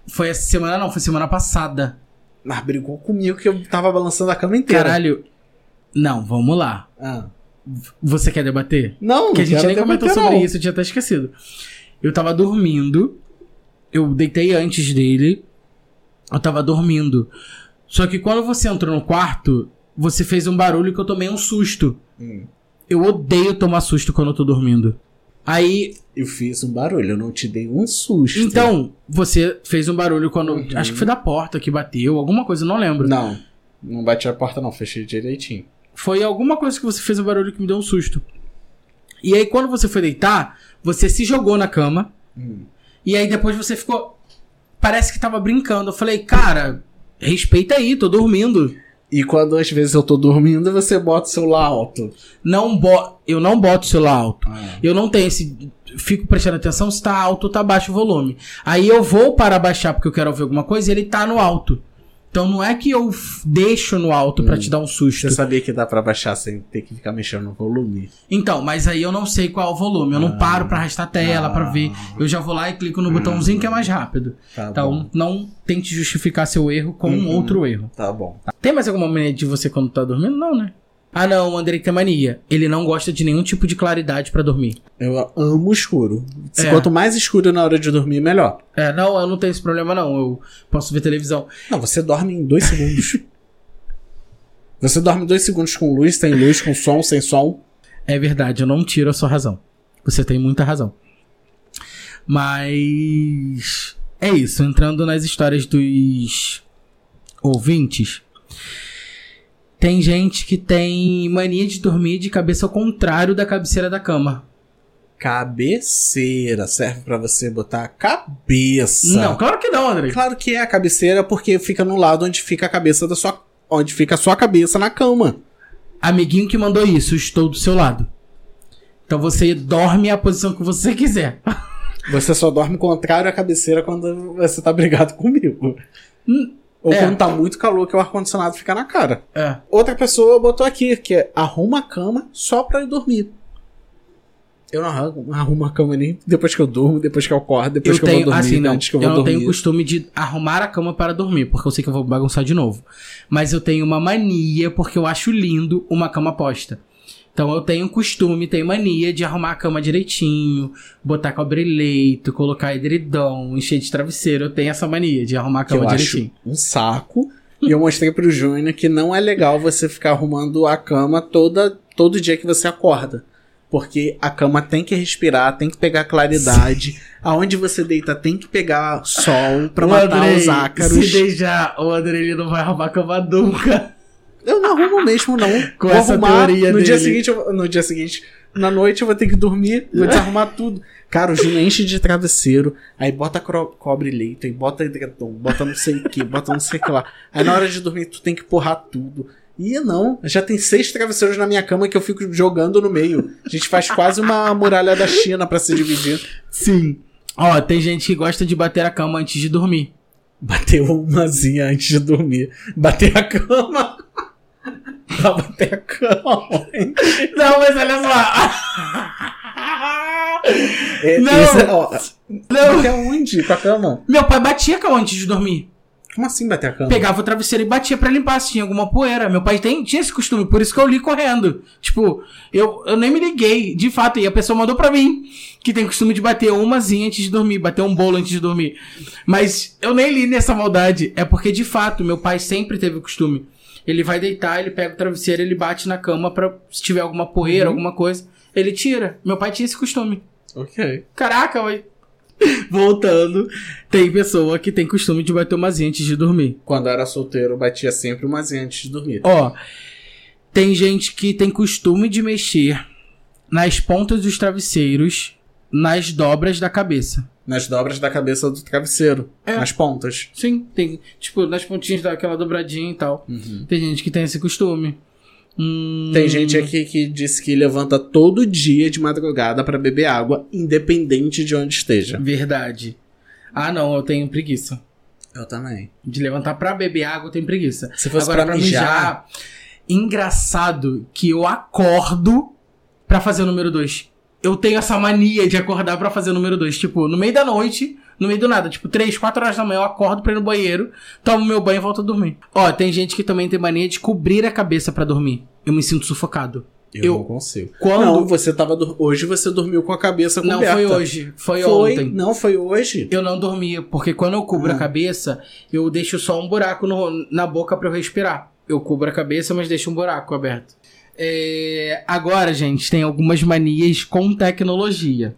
Foi essa semana, não, foi semana passada. Mas brigou comigo que eu tava balançando a cama inteira. Caralho. Não, vamos lá. Ah. Você quer debater? Não, Que a não gente nem comentou debater, sobre não. isso, eu tinha até esquecido. Eu tava dormindo. Eu deitei antes dele. Eu tava dormindo. Só que quando você entrou no quarto, você fez um barulho que eu tomei um susto. Hum. Eu odeio tomar susto quando eu tô dormindo. Aí, Eu fiz um barulho, eu não te dei um susto. então, você fez um barulho quando. Uhum. Acho que foi da porta que bateu, alguma coisa, eu não lembro. Não, não bati a porta não, fechei direitinho. Foi alguma coisa que você fez um barulho que me deu um susto. E aí, quando você foi deitar, você se jogou na cama. Hum. E aí depois você ficou. Parece que tava brincando. Eu falei, cara, respeita aí, tô dormindo. E quando às vezes eu tô dormindo, você bota o celular alto. Não bo... Eu não boto o celular alto. Ah. Eu não tenho esse. Fico prestando atenção se tá alto ou tá baixo o volume. Aí eu vou para baixar porque eu quero ouvir alguma coisa e ele tá no alto. Então não é que eu deixo no alto pra te dar um susto. Você sabia que dá pra baixar sem ter que ficar mexendo no volume? Então, mas aí eu não sei qual é o volume. Eu não Ah. paro pra arrastar a tela, pra ver. Eu já vou lá e clico no botãozinho que é mais rápido. Tá Então, bom. não tente justificar seu erro com um Uhum. outro erro. Tá bom. Tem mais alguma mania de você quando tá dormindo? Não, né? Ah, não, o Andrei tem mania. Ele não gosta de nenhum tipo de claridade pra dormir. Eu amo o escuro. É. Quanto mais escuro na hora de dormir, melhor. É, não, eu não tenho esse problema, não. Eu posso ver televisão. Não, você dorme em dois segundos. você dorme dois segundos com luz, sem luz, com som, sem som. É verdade, eu não tiro a sua razão. Você tem muita razão. Mas. É isso, entrando nas histórias dos ouvintes. Tem gente que tem mania de dormir de cabeça ao contrário da cabeceira da cama. Cabeceira serve pra você botar a cabeça. Não, claro que não, André. Claro que é a cabeceira porque fica no lado onde fica a cabeça da sua. Onde fica a sua cabeça na cama. Amiguinho que mandou isso, estou do seu lado. Então você dorme a posição que você quiser. Você só dorme contrário à cabeceira quando você tá brigado comigo. Ou é. quando tá muito calor que o ar-condicionado fica na cara. É. Outra pessoa botou aqui, que é arruma a cama só pra ir dormir. Eu não arrumo, arrumo a cama nem depois que eu durmo, depois que eu acordo, depois eu que eu tenho, vou dormir, assim, não, antes que eu eu vou não dormir. tenho costume de arrumar a cama para dormir, porque eu sei que eu vou bagunçar de novo. Mas eu tenho uma mania, porque eu acho lindo uma cama posta. Então eu tenho costume, tenho mania de arrumar a cama direitinho, botar cobre-leito, colocar edredom, encher de travesseiro. Eu tenho essa mania de arrumar a cama eu direitinho. acho um saco. e eu mostrei pro Júnior que não é legal você ficar arrumando a cama toda, todo dia que você acorda. Porque a cama tem que respirar, tem que pegar claridade. Aonde você deita tem que pegar sol pra O matar Andrei, os ácaros. Se deixar, o André ele não vai arrumar a cama nunca. Eu não arrumo mesmo, não. Com vou essa arrumar. teoria no dia dele. seguinte, eu- no dia seguinte, na noite eu vou ter que dormir, vou desarrumar tudo. Cara, o Júnior enche de travesseiro, aí bota cobre leito, aí bota edredom, bota não sei o que, bota não sei o que lá. Aí na hora de dormir tu tem que porrar tudo. E não, já tem seis travesseiros na minha cama que eu fico jogando no meio. A gente faz quase uma muralha da China pra se dividir. Sim. Ó, tem gente que gosta de bater a cama antes de dormir. Bateu umazinha antes de dormir. Bater a cama. pra bater a cama. Não, mas olha só. É, Não. esse é- ó, Não. Bater aonde? Com a cama? Meu pai batia a cama antes de dormir. Como assim bater a cama? Pegava o travesseiro e batia pra limpar se tinha alguma poeira. Meu pai tem, tinha esse costume, por isso que eu li correndo. Tipo, eu, eu nem me liguei, de fato, e a pessoa mandou pra mim que tem costume de bater umazinha antes de dormir, bater um bolo antes de dormir. Mas eu nem li nessa maldade. É porque, de fato, meu pai sempre teve o costume. Ele vai deitar, ele pega o travesseiro, ele bate na cama pra, se tiver alguma poeira, alguma coisa, ele tira. Meu pai tinha esse costume. Ok. Caraca, mas. Voltando, tem pessoa que tem costume de bater umazinha antes de dormir. Quando eu era solteiro, eu batia sempre umazinha antes de dormir. Ó, tem gente que tem costume de mexer nas pontas dos travesseiros nas dobras da cabeça. Nas dobras da cabeça do travesseiro. É. Nas pontas. Sim, tem. Tipo, nas pontinhas daquela dobradinha e tal. Tem gente que tem esse costume. Hum, Tem gente aqui que disse que levanta todo dia de madrugada pra beber água, independente de onde esteja. Verdade. Ah, não, eu tenho preguiça. Eu também. De levantar pra beber água, eu tenho preguiça. Se fosse Agora, pra mijar, engraçado que eu acordo pra fazer o número 2. Eu tenho essa mania de acordar pra fazer o número 2. Tipo, no meio da noite, no meio do nada. Tipo, 3, 4 horas da manhã eu acordo pra ir no banheiro, tomo meu banho e volto a dormir. Ó, tem gente que também tem mania de cobrir a cabeça pra dormir. Eu me sinto sufocado. eu, eu- não consigo. Quando- Não, você tava. dur- Hoje você dormiu com a cabeça Não coberta. foi hoje, foi, Foi, ontem. não foi hoje. Eu não dormia, porque quando eu cubro Ah. a cabeça, eu deixo só um buraco no- na boca pra eu respirar. Eu cubro a cabeça, mas deixo um buraco aberto. É, agora, gente, tem algumas manias com tecnologia.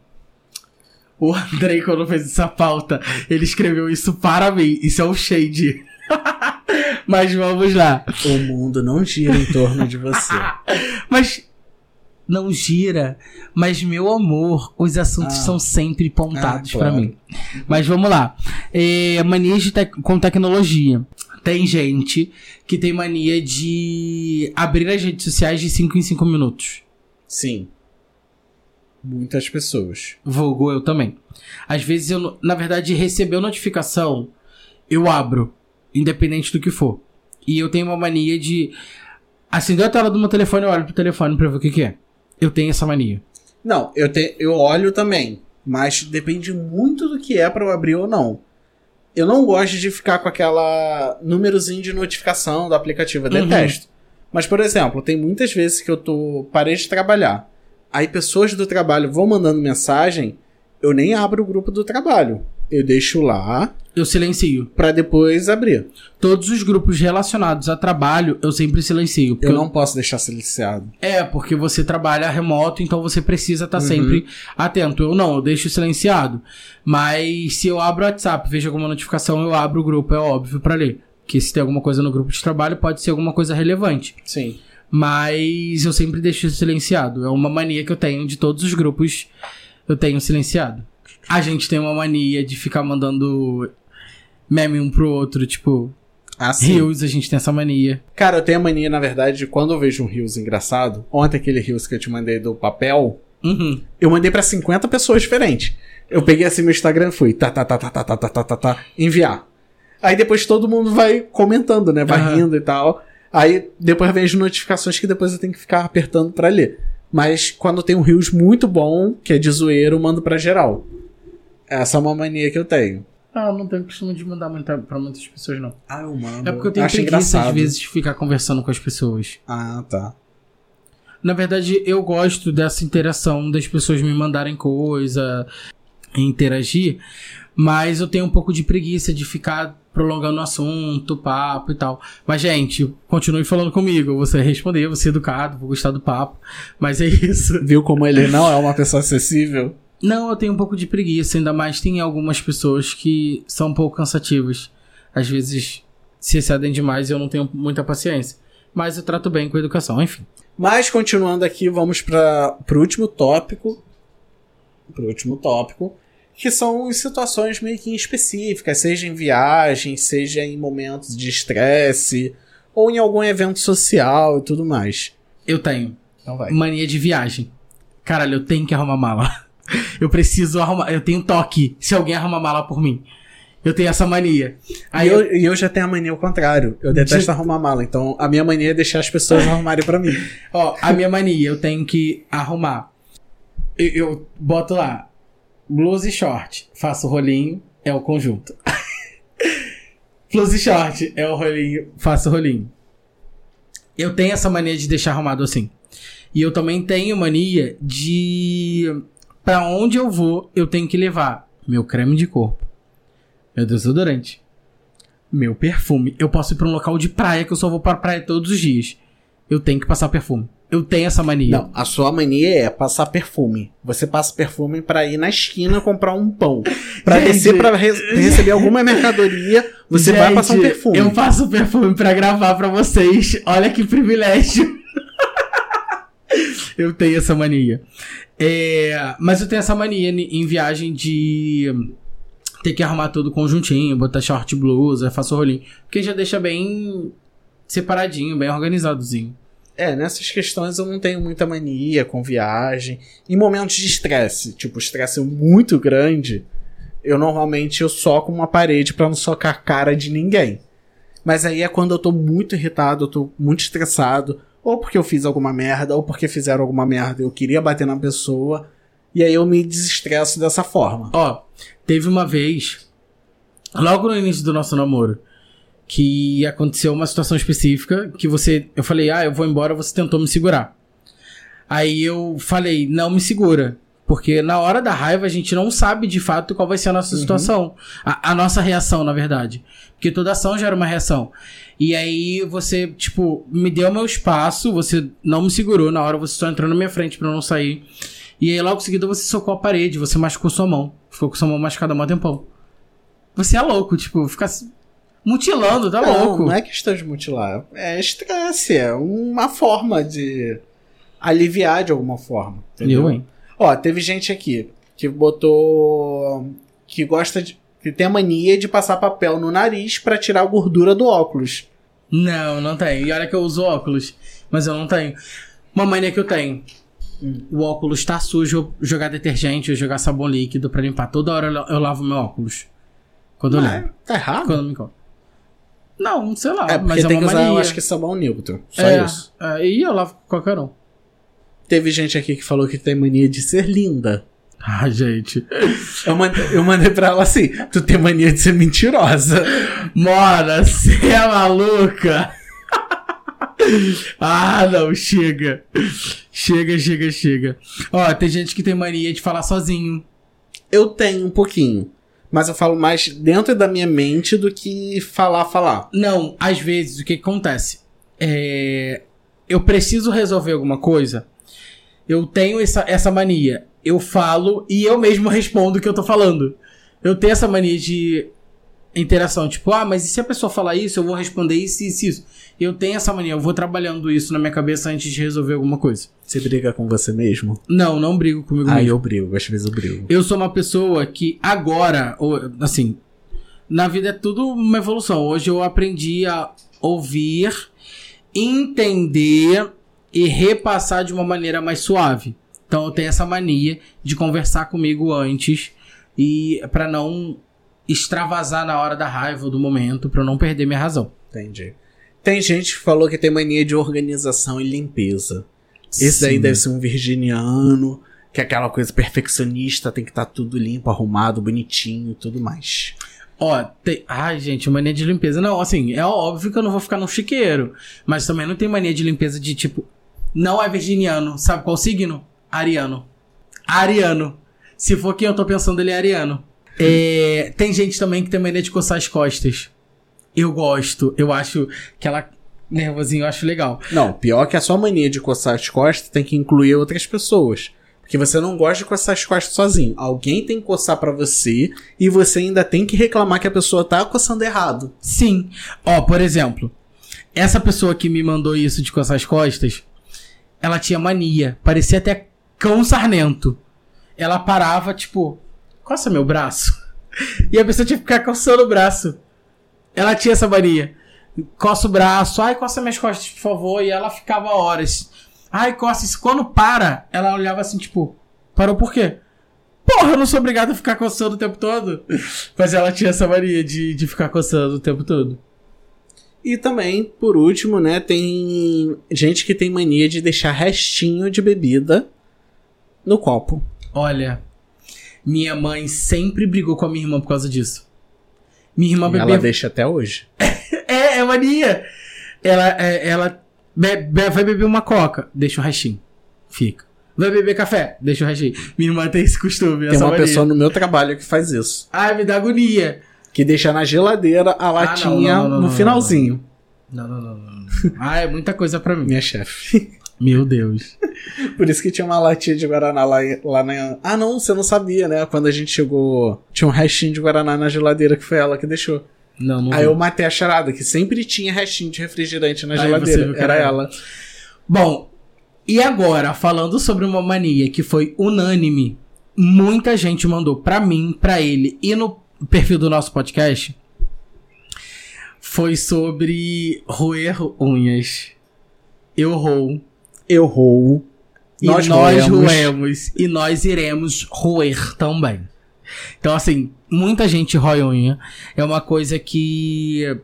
O Andrei, quando fez essa pauta, ele escreveu isso para mim. Isso é um shade. mas vamos lá. O mundo não gira em torno de você. Mas não gira, mas meu amor, os assuntos Ah. são sempre pontados Ah, claro. mim. Mas vamos lá. É, manias tec- com tecnologia. Tem gente que tem mania de abrir as redes sociais de 5 em 5 minutos. Sim. Muitas pessoas. Vulgo eu também. Às vezes eu, na verdade, recebeu notificação, eu abro, independente do que for. E eu tenho uma mania de acender a tela do meu telefone, eu olho pro telefone pra ver o que que é. Eu tenho essa mania. Não, eu, te, eu olho também. Mas depende muito do que é pra eu abrir ou não. Eu não gosto de ficar com aquela númerozinho de notificação do aplicativo. Eu Uhum. detesto. Mas, por exemplo, tem muitas vezes que eu tô. Parei de trabalhar. Aí pessoas do trabalho vão mandando mensagem. Eu nem abro o grupo do trabalho. Eu deixo lá Eu silencio. pra depois abrir. Todos os grupos relacionados a trabalho, eu sempre silencio. porque Eu não posso deixar silenciado. É, porque você trabalha remoto, então você precisa estar Uhum. sempre atento. Eu não, eu deixo silenciado. Mas se eu abro o WhatsApp, vejo alguma notificação, eu abro o grupo, é óbvio pra ler. Que se tem alguma coisa no grupo de trabalho, pode ser alguma coisa relevante. Sim. Mas eu sempre deixo silenciado. É uma mania que eu tenho de todos os grupos, eu tenho silenciado. A gente tem uma mania de ficar mandando meme um pro outro, tipo, Assim. rios, a gente tem essa mania. Cara, eu tenho a mania, na verdade, de quando eu vejo um Rios engraçado. Ontem aquele Rios que eu te mandei do papel. Uhum. Eu mandei pra 50 pessoas diferentes. Eu peguei assim meu Instagram e fui, tá, tá, tá, tá, tá, tá, tá, tá, tá, tá, enviar. Aí depois todo mundo vai comentando, né? Vai Aham. rindo e tal. Aí depois vem as notificações que depois eu tenho que ficar apertando pra ler. Mas quando tem um Rios muito bom, que é de zoeiro, eu mando pra geral. Essa é uma mania que eu tenho. Ah, eu não tenho costume de mandar muita, pra muitas pessoas, não. Ah, eu mando. É porque eu tenho Acho preguiça, às engraçado. vezes, de ficar conversando com as pessoas. Ah, tá. Na verdade, eu gosto dessa interação, das pessoas me mandarem coisa, interagir, mas eu tenho um pouco de preguiça de ficar prolongando o assunto, o papo e tal. Mas, gente, continue falando comigo. Eu vou responder, vou ser educado, vou gostar do papo. Mas é isso. Viu como ele não é uma pessoa acessível? Não, eu tenho um pouco de preguiça, ainda mais tem algumas pessoas que são um pouco cansativas. Às vezes se excedem demais e eu não tenho muita paciência. Mas eu trato bem com a educação, enfim. Mas continuando aqui, vamos para o último tópico. Pro último tópico. Que são situações meio que específicas, seja em viagem, seja em momentos de estresse, ou em algum evento social e tudo mais. Eu tenho Então vai. mania de viagem. Caralho, eu tenho que arrumar mala. Eu preciso arrumar. Eu tenho toque se alguém arrumar mala por mim. Eu tenho essa mania. Aí e eu, eu, eu já tenho a mania ao contrário. Eu detesto De- arrumar mala. Então a minha mania é deixar as pessoas arrumarem pra mim. Ó, a minha mania, eu tenho que arrumar. Eu, eu boto lá, blusa e short, faço o rolinho, é o conjunto. blusa e short, é o rolinho, faço o rolinho. Eu tenho essa mania de deixar arrumado assim. E eu também tenho mania de. Pra onde eu vou, eu tenho que levar meu creme de corpo, meu desodorante, meu perfume. Eu posso ir pra um local de praia que eu só vou pra praia todos os dias. Eu tenho que passar perfume. Eu tenho essa mania. Não, a sua mania é passar perfume. Você passa perfume pra ir na esquina comprar um pão. Pra Gente. descer pra re- receber alguma mercadoria, você vai Gente, passar um perfume. Eu passo perfume pra gravar pra vocês. Olha que privilégio. eu tenho essa mania. É, mas eu tenho essa mania em em viagem de ter que arrumar tudo conjuntinho, botar short blusa, faço rolinho. Porque já deixa bem separadinho, bem organizadozinho. É, nessas questões eu não tenho muita mania com viagem. Em momentos de estresse, tipo, estresse muito grande, eu normalmente eu soco uma parede pra não socar a cara de ninguém. Mas aí é quando eu tô muito irritado, eu tô muito estressado, ou porque eu fiz alguma merda, ou porque fizeram alguma merda, eu queria bater na pessoa, e aí eu me desestresso dessa forma. Ó, teve uma vez, logo no início do nosso namoro, que aconteceu uma situação específica que você. Eu falei, ah, eu vou embora, você tentou me segurar. Aí eu falei, não me segura. Porque na hora da raiva a gente não sabe de fato qual vai ser a nossa situação. A, a nossa reação, na verdade. Porque toda ação gera uma reação. E aí você, tipo, me deu meu espaço, você não me segurou na hora, você só entrou na minha frente pra eu não sair. E aí logo em seguida você socou a parede, você machucou sua mão. Ficou com sua mão machucada há mó tempão. Você é louco, tipo, ficar mutilando, tá não, louco. não é questão de mutilar. É estresse, é uma forma de aliviar de alguma forma. entendeu? Eu, hein? Ó, teve gente aqui que botou. que gosta de. Que tem a mania de passar papel no nariz pra tirar a gordura do óculos. Não, não tenho. E olha que eu uso óculos, mas eu não tenho. Uma mania que eu tenho. O óculos tá sujo, jogar detergente, jogar sabão líquido pra limpar. Toda hora eu lavo meu óculos. Quando eu lembro. tá errado? Quando eu me encontro. Não, sei lá. É, mas é tem uma que usar, mania. eu acho que sabão neutro. Só é, isso. é, e eu lavo qualquer um. Teve gente aqui que falou que tem mania de ser linda. Ah, gente. Eu mandei, eu mandei pra ela assim: tu tem mania de ser mentirosa. Mora, você é maluca? ah, não, chega. Chega, chega, chega. Ó, tem gente que tem mania de falar sozinho. Eu tenho um pouquinho. Mas eu falo mais dentro da minha mente do que falar, falar. Não, às vezes, o que, que acontece? É, eu preciso resolver alguma coisa. Eu tenho essa, essa mania. Eu falo e eu mesmo respondo o que eu tô falando. Eu tenho essa mania de interação. Tipo, ah, mas e se a pessoa falar isso, eu vou responder isso, isso, isso. Eu tenho essa mania. Eu vou trabalhando isso na minha cabeça antes de resolver alguma coisa. Você briga com você mesmo? Não, não brigo comigo Ah, mesmo. eu brigo. Às vezes eu brigo. Eu sou uma pessoa que agora, assim, na vida é tudo uma evolução. Hoje eu aprendi a ouvir, entender e repassar de uma maneira mais suave. Então eu tenho essa mania de conversar comigo antes e para não extravasar na hora da raiva ou do momento, para eu não perder minha razão. Entendi. Tem gente que falou que tem mania de organização e limpeza. Esse daí Sim. deve ser um virginiano, que é aquela coisa perfeccionista, tem que estar tudo limpo, arrumado, bonitinho e tudo mais. Ó, tem... Ai, gente, mania de limpeza. Não, assim, é óbvio que eu não vou ficar num chiqueiro. Mas também não tem mania de limpeza de tipo. Não é virginiano. Sabe qual signo? Ariano. Ariano. Se for quem eu tô pensando, ele é ariano. É, tem gente também que tem mania de coçar as costas. Eu gosto. Eu acho aquela nervosinho, eu acho legal. Não, pior que a sua mania de coçar as costas tem que incluir outras pessoas. Porque você não gosta de coçar as costas sozinho. Alguém tem que coçar pra você e você ainda tem que reclamar que a pessoa tá coçando errado. Sim. Ó, por exemplo, essa pessoa que me mandou isso de coçar as costas, ela tinha mania. Parecia até cão sarnento. Ela parava, tipo, coça meu braço. E a pessoa tinha que ficar coçando o braço. Ela tinha essa mania. Coça o braço, ai, coça minhas costas, por favor. E ela ficava horas. Ai, coça isso. Quando para, ela olhava assim, tipo, parou por quê? Porra, eu não sou obrigado a ficar coçando o tempo todo. Mas ela tinha essa mania de, de ficar coçando o tempo todo. E também, por último, né, tem gente que tem mania de deixar restinho de bebida no copo. Olha, minha mãe sempre brigou com a minha irmã por causa disso. Minha irmã E ela deixa até hoje. É, é mania. Ela, é, ela be- be- vai beber uma coca, deixa o restinho. Fica. Vai beber café, deixa o restinho. Minha irmã tem esse costume, Tem uma mania. pessoa no meu trabalho que faz isso. Ai, me dá agonia. Que deixa na geladeira a latinha não, não, não, no finalzinho. Não, não, não, não. não. Ah, é muita coisa pra mim. Minha chefe. Meu Deus. Por isso que tinha uma latinha de Guaraná lá, lá na. Ah, não, você não sabia, né? Quando a gente chegou, tinha um restinho de Guaraná na geladeira que foi ela que deixou. Não, não. Aí vi. eu matei a charada, que sempre tinha restinho de refrigerante na Aí geladeira. Era era ela. Bom, E agora, falando sobre uma mania que foi unânime, muita gente mandou pra mim, pra ele e no perfil do nosso podcast, foi sobre roer unhas. Eu roo. Eu roo. E nós, nós roemos. E nós iremos roer também. Então, assim, muita gente rói unha. É uma coisa que.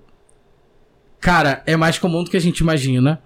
Cara, é mais comum do que a gente imagina.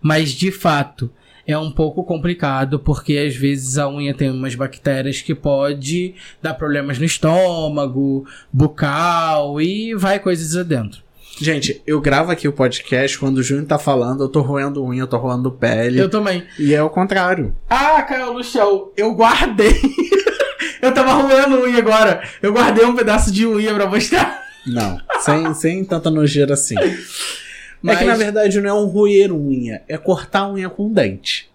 Mas, de fato, é um pouco complicado, porque às vezes a unha tem umas bactérias que pode dar problemas no estômago, bucal e vai coisas adentro. Gente, eu gravo aqui o podcast quando o Júnior tá falando, eu tô roendo unha, eu tô roendo pele. Eu também. E é o contrário. Ah, caiu no chão. Eu guardei. eu tava roendo unha agora. Eu guardei um pedaço de unha pra mostrar. Não, sem, sem tanta nojeira assim. Mas... É que na verdade não é um roer unha, é cortar a unha com dente.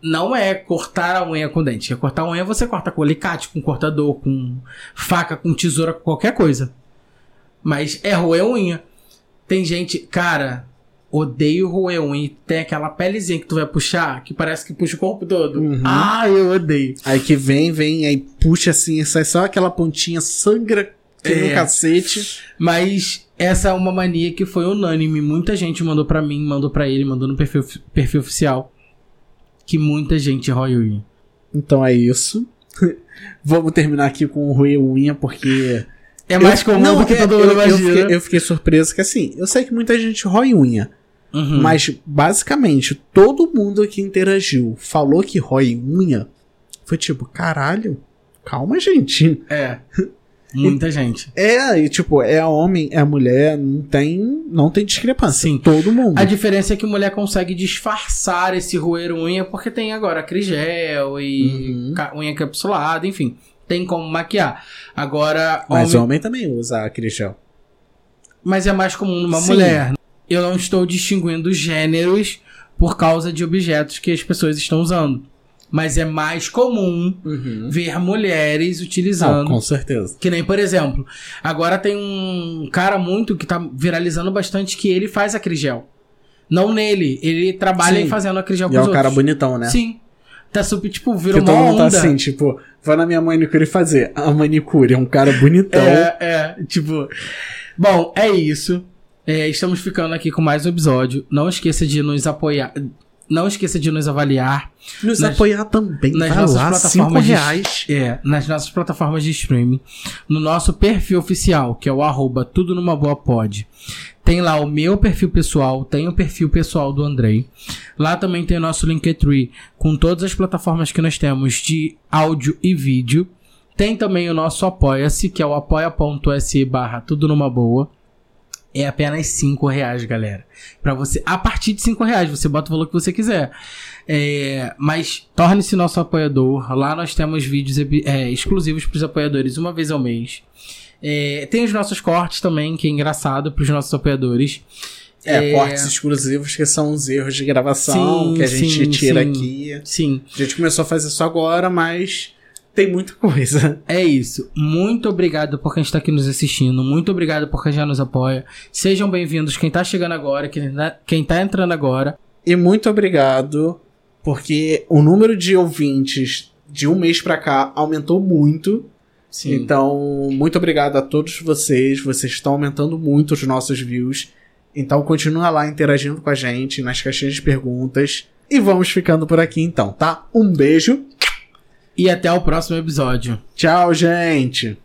Não é cortar a unha com dente. É cortar a unha você corta com alicate, com cortador, com faca, com tesoura, com qualquer coisa. Mas é roer unha. Tem gente, cara, odeio roer unha. Tem aquela pelezinha que tu vai puxar, que parece que puxa o corpo todo. Uhum. Ah, eu odeio. Aí que vem, vem, aí puxa assim, sai só aquela pontinha, sangra que é. no cacete. Mas essa é uma mania que foi unânime. Muita gente mandou para mim, mandou para ele, mandou no perfil, perfil oficial. Que muita gente rói unha. Então é isso. Vamos terminar aqui com o roer unha, porque é mais eu, comum não, do que todo mundo imagina. Eu fiquei, eu fiquei surpreso que assim, eu sei que muita gente rói unha. Uhum. Mas basicamente todo mundo que interagiu falou que rói unha. Foi tipo, caralho, calma, gente. É. Muita gente. É, e tipo, é homem, é mulher, não tem, não tem discrepância. Sim. Todo mundo. A diferença é que mulher consegue disfarçar esse roer unha porque tem agora crigel e uhum. unha capsulada, enfim tem como maquiar. Agora. Mas homem, homem também usa aquele gel. Mas é mais comum numa Sim. mulher. Eu não estou distinguindo gêneros por causa de objetos que as pessoas estão usando. Mas é mais comum uhum. ver mulheres utilizando. com certeza. Que nem, por exemplo, agora tem um cara muito que tá viralizando bastante que ele faz acrigel. Não nele, ele trabalha Sim. em fazendo acrigel com e os é um outros. cara bonitão, né? Sim. Tá super, tipo, virou que uma todo mundo tá assim, tipo, vai na minha manicure fazer. A manicure é um cara bonitão. É, é, tipo. Bom, é isso. É, estamos ficando aqui com mais um episódio. Não esqueça de nos apoiar. Não esqueça de nos avaliar. Nos nas, apoiar também. Nas vai nossas lá, plataformas reais. De, é, nas nossas plataformas de streaming. No nosso perfil oficial, que é o arroba tudo numa boa pod. Tem lá o meu perfil pessoal, tem o perfil pessoal do Andrei. Lá também tem o nosso Linktree com todas as plataformas que nós temos de áudio e vídeo. Tem também o nosso Apoia-se, que é o apoia.se barra tudo numa boa. É apenas 5 reais, galera. Para você, a partir de 5 reais, você bota o valor que você quiser. É, mas torne-se nosso apoiador. Lá nós temos vídeos é, exclusivos para os apoiadores uma vez ao mês. É, tem os nossos cortes também, que é engraçado para os nossos apoiadores. É, é, cortes exclusivos que são os erros de gravação sim, que a gente sim, tira sim, aqui. Sim. A gente começou a fazer isso agora, mas tem muita coisa. É isso. Muito obrigado por quem está aqui nos assistindo. Muito obrigado por quem já nos apoia. Sejam bem-vindos quem está chegando agora, quem está entrando agora. E muito obrigado, porque o número de ouvintes de um mês para cá aumentou muito. Sim. Então, muito obrigado a todos vocês. Vocês estão aumentando muito os nossos views. Então, continua lá interagindo com a gente nas caixinhas de perguntas. E vamos ficando por aqui então, tá? Um beijo. E até o próximo episódio. Tchau, gente.